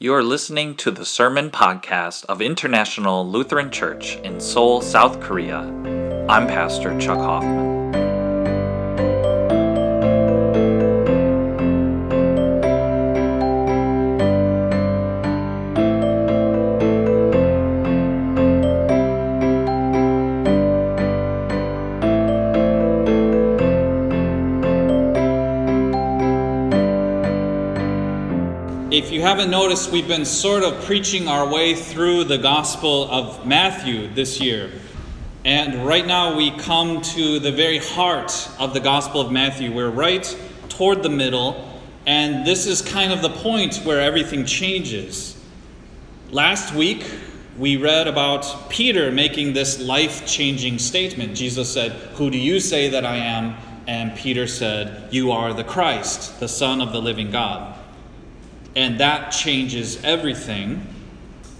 You are listening to the Sermon Podcast of International Lutheran Church in Seoul, South Korea. I'm Pastor Chuck Hoffman. If you haven't noticed, we've been sort of preaching our way through the Gospel of Matthew this year. And right now we come to the very heart of the Gospel of Matthew. We're right toward the middle, and this is kind of the point where everything changes. Last week, we read about Peter making this life changing statement. Jesus said, Who do you say that I am? And Peter said, You are the Christ, the Son of the living God and that changes everything.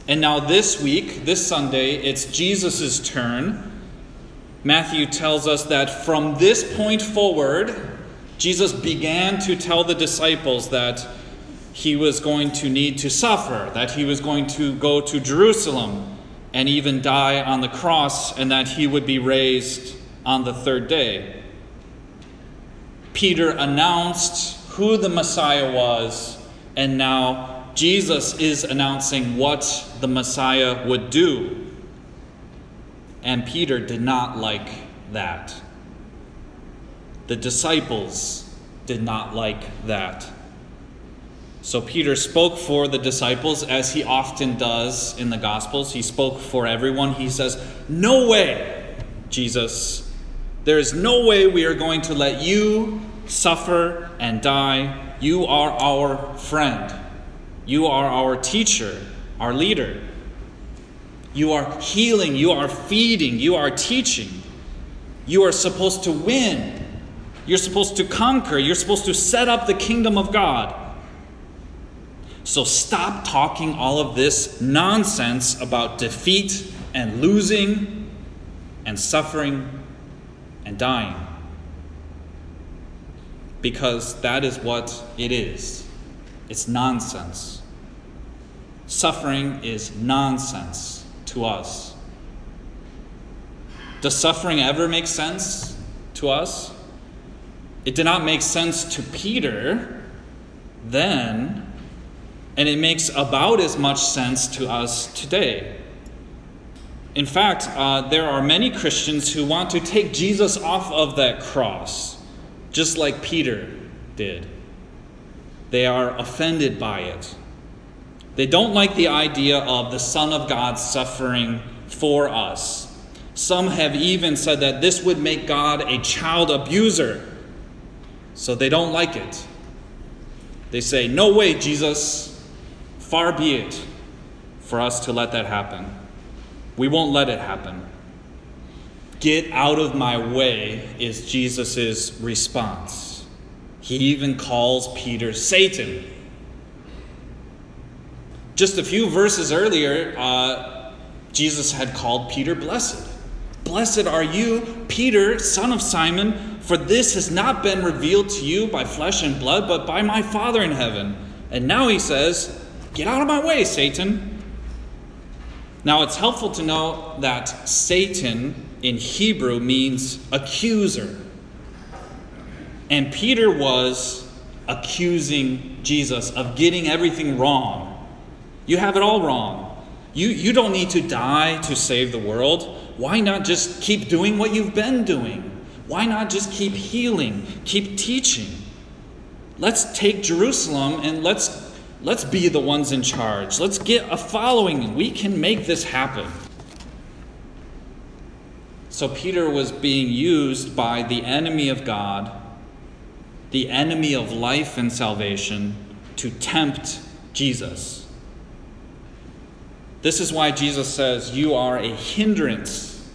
And now, this week, this Sunday, it's Jesus' turn. Matthew tells us that from this point forward, Jesus began to tell the disciples that he was going to need to suffer, that he was going to go to Jerusalem and even die on the cross, and that he would be raised on the third day. Peter announced who the Messiah was and now Jesus is announcing what the Messiah would do. And Peter did not like that. The disciples did not like that. So Peter spoke for the disciples, as he often does in the Gospels. He spoke for everyone. He says, No way, Jesus. There is no way we are going to let you suffer and die you are our friend. You are our teacher, our leader. You are healing. You are feeding. You are teaching. You are supposed to win. You're supposed to conquer. You're supposed to set up the kingdom of God. So stop talking all of this nonsense about defeat and losing and suffering and dying because that is what it is. It's nonsense. Suffering is nonsense to us. Does suffering ever make sense to us? It did not make sense to Peter then, and it makes about as much sense to us today. In fact, uh, there are many Christians who want to take Jesus off of that cross just like Peter did. They are offended by it. They don't like the idea of the Son of God suffering for us. Some have even said that this would make God a child abuser. So they don't like it. They say, No way, Jesus. Far be it for us to let that happen. We won't let it happen. Get out of my way is Jesus' response. He even calls Peter Satan. Just a few verses earlier, uh, Jesus had called Peter blessed. Blessed are you, Peter, son of Simon, for this has not been revealed to you by flesh and blood, but by my Father in heaven. And now he says, Get out of my way, Satan. Now it's helpful to know that Satan in Hebrew means accuser. And Peter was accusing Jesus of getting everything wrong. You have it all wrong. You, you don't need to die to save the world. Why not just keep doing what you've been doing? Why not just keep healing, keep teaching? Let's take Jerusalem and let's, let's be the ones in charge. Let's get a following. We can make this happen. So Peter was being used by the enemy of God, the enemy of life and salvation, to tempt Jesus. This is why Jesus says, You are a hindrance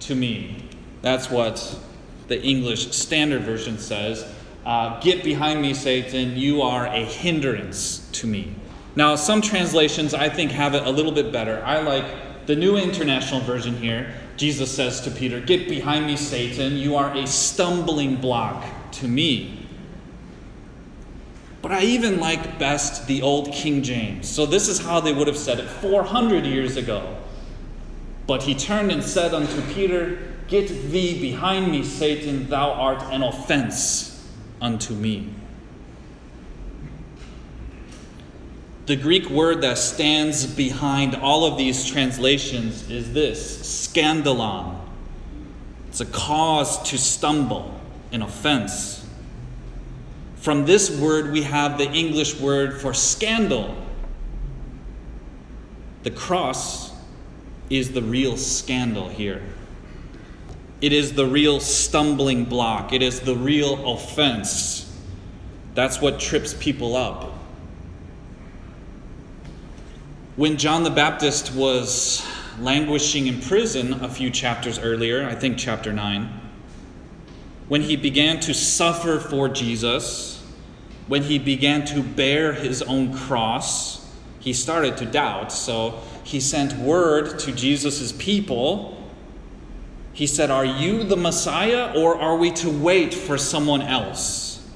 to me. That's what the English Standard Version says. Uh, Get behind me, Satan. You are a hindrance to me. Now, some translations I think have it a little bit better. I like the New International Version here. Jesus says to Peter, Get behind me, Satan. You are a stumbling block to me. But I even like best the old King James. So this is how they would have said it 400 years ago. But he turned and said unto Peter, Get thee behind me, Satan, thou art an offense unto me. The Greek word that stands behind all of these translations is this scandalon. It's a cause to stumble, an offense. From this word, we have the English word for scandal. The cross is the real scandal here. It is the real stumbling block. It is the real offense. That's what trips people up. When John the Baptist was languishing in prison a few chapters earlier, I think chapter 9, when he began to suffer for Jesus, when he began to bear his own cross, he started to doubt. So he sent word to Jesus' people. He said, Are you the Messiah, or are we to wait for someone else?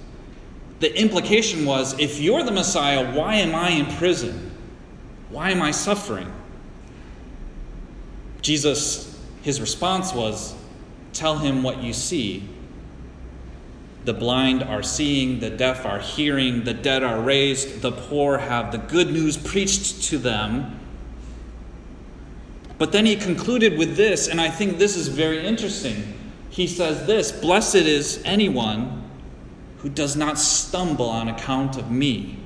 The implication was if you're the Messiah, why am I in prison? Why am I suffering? Jesus, his response was, Tell him what you see the blind are seeing, the deaf are hearing, the dead are raised, the poor have the good news preached to them. But then he concluded with this, and I think this is very interesting. He says this Blessed is anyone who does not stumble on account of me.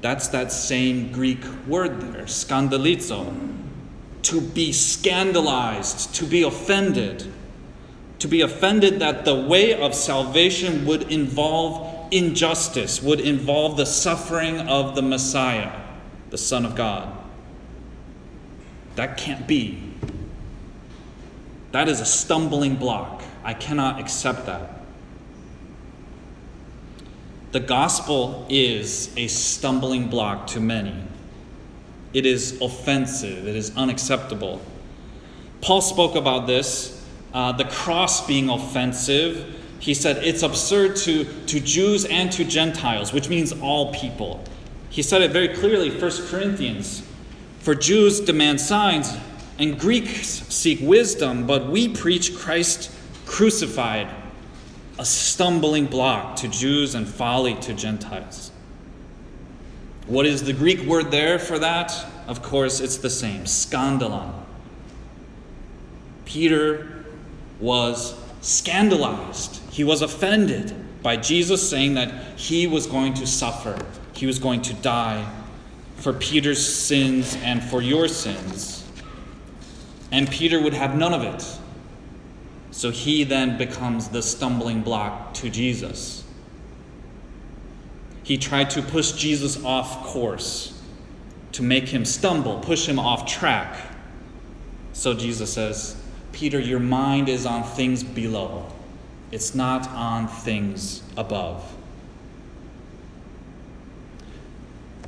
That's that same Greek word there, scandalizo. To be scandalized, to be offended to be offended that the way of salvation would involve injustice, would involve the suffering of the Messiah, the Son of God. That can't be. That is a stumbling block. I cannot accept that. The gospel is a stumbling block to many. It is offensive, it is unacceptable. Paul spoke about this uh, the cross being offensive. He said it's absurd to, to Jews and to Gentiles, which means all people. He said it very clearly, 1 Corinthians. For Jews demand signs, and Greeks seek wisdom, but we preach Christ crucified, a stumbling block to Jews and folly to Gentiles. What is the Greek word there for that? Of course, it's the same scandalon. Peter was scandalized. He was offended by Jesus saying that he was going to suffer, he was going to die for Peter's sins and for your sins. And Peter would have none of it. So he then becomes the stumbling block to Jesus. He tried to push Jesus off course, to make him stumble, push him off track. So Jesus says, Peter, your mind is on things below, it's not on things above.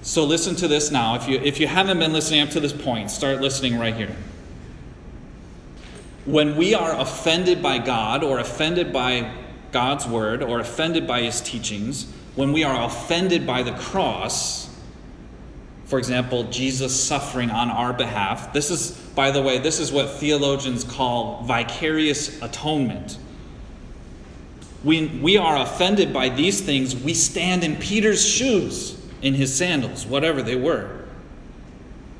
So listen to this now. If you, if you haven't been listening up to this point, start listening right here. When we are offended by God or offended by God's word or offended by his teachings, when we are offended by the cross, for example, Jesus suffering on our behalf. This is, by the way, this is what theologians call vicarious atonement. When we are offended by these things, we stand in Peter's shoes, in his sandals, whatever they were.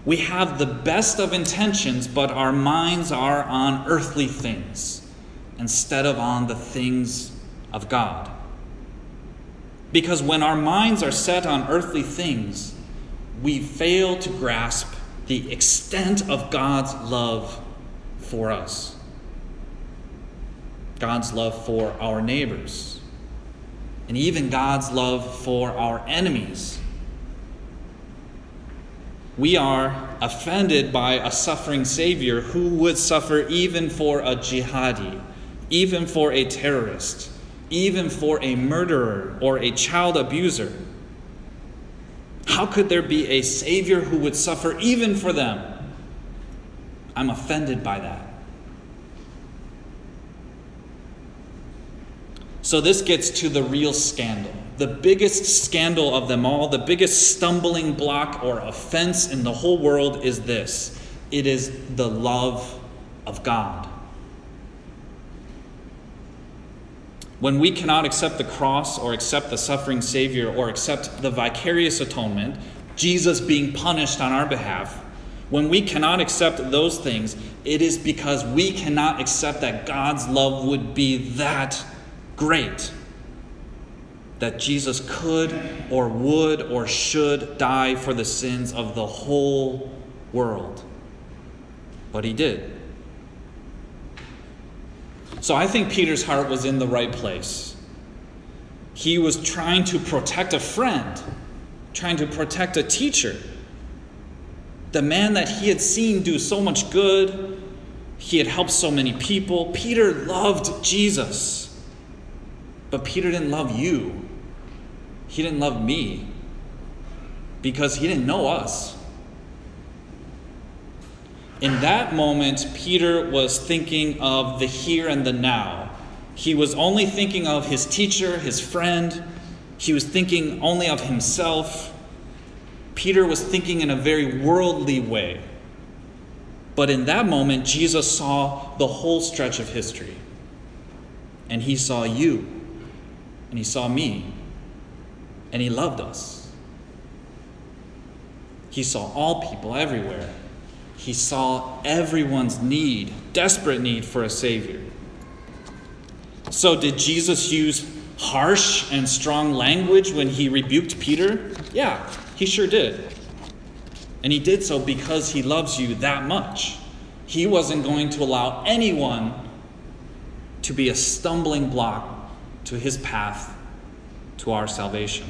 We have the best of intentions, but our minds are on earthly things instead of on the things of God. Because when our minds are set on earthly things, we fail to grasp the extent of God's love for us, God's love for our neighbors, and even God's love for our enemies. We are offended by a suffering Savior who would suffer even for a jihadi, even for a terrorist, even for a murderer or a child abuser. How could there be a Savior who would suffer even for them? I'm offended by that. So, this gets to the real scandal. The biggest scandal of them all, the biggest stumbling block or offense in the whole world is this it is the love of God. When we cannot accept the cross or accept the suffering Savior or accept the vicarious atonement, Jesus being punished on our behalf, when we cannot accept those things, it is because we cannot accept that God's love would be that great. That Jesus could or would or should die for the sins of the whole world. But he did. So I think Peter's heart was in the right place. He was trying to protect a friend, trying to protect a teacher. The man that he had seen do so much good, he had helped so many people. Peter loved Jesus. But Peter didn't love you. He didn't love me because he didn't know us. In that moment, Peter was thinking of the here and the now. He was only thinking of his teacher, his friend. He was thinking only of himself. Peter was thinking in a very worldly way. But in that moment, Jesus saw the whole stretch of history. And he saw you. And he saw me. And he loved us. He saw all people everywhere he saw everyone's need, desperate need for a Savior. So, did Jesus use harsh and strong language when he rebuked Peter? Yeah, he sure did. And he did so because he loves you that much. He wasn't going to allow anyone to be a stumbling block to his path to our salvation.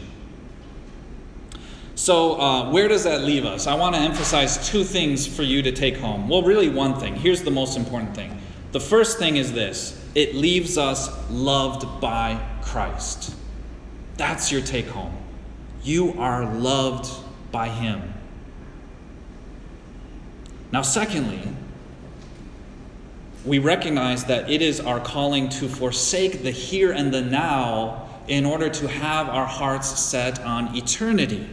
So, uh, where does that leave us? I want to emphasize two things for you to take home. Well, really, one thing. Here's the most important thing. The first thing is this it leaves us loved by Christ. That's your take home. You are loved by Him. Now, secondly, we recognize that it is our calling to forsake the here and the now in order to have our hearts set on eternity.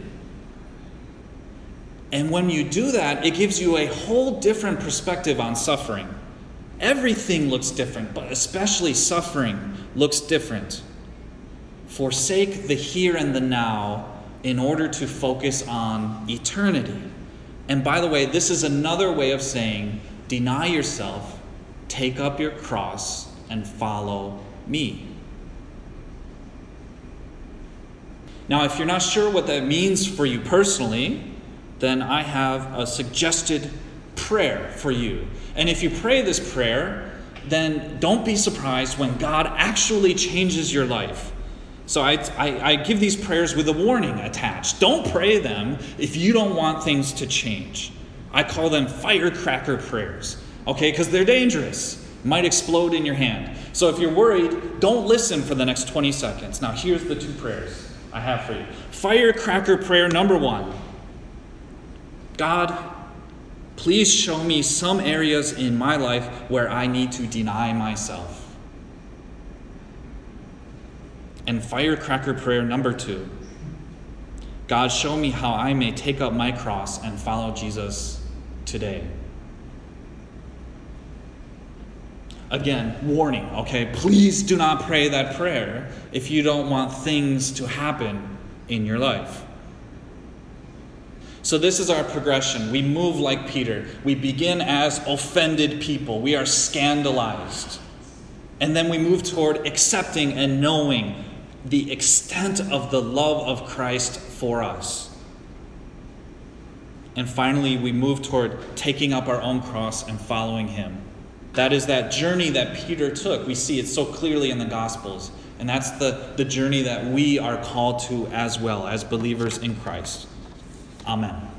And when you do that, it gives you a whole different perspective on suffering. Everything looks different, but especially suffering looks different. Forsake the here and the now in order to focus on eternity. And by the way, this is another way of saying deny yourself, take up your cross, and follow me. Now, if you're not sure what that means for you personally, then I have a suggested prayer for you. And if you pray this prayer, then don't be surprised when God actually changes your life. So I, I, I, give these prayers with a warning attached. Don't pray them if you don't want things to change. I call them firecracker prayers, okay, because they're dangerous. Might explode in your hand. So if you're worried, don't listen for the next 20 seconds. Now, here's the two prayers I have for you. Firecracker prayer number one God, please show me some areas in my life where I need to deny myself. And firecracker prayer number two God, show me how I may take up my cross and follow Jesus today. Again, warning, okay? Please do not pray that prayer if you don't want things to happen in your life. So, this is our progression. We move like Peter. We begin as offended people, we are scandalized. And then we move toward accepting and knowing the extent of the love of Christ for us. And finally, we move toward taking up our own cross and following Him. That is that journey that Peter took. We see it so clearly in the Gospels. And that's the, the journey that we are called to as well as believers in Christ. Amen.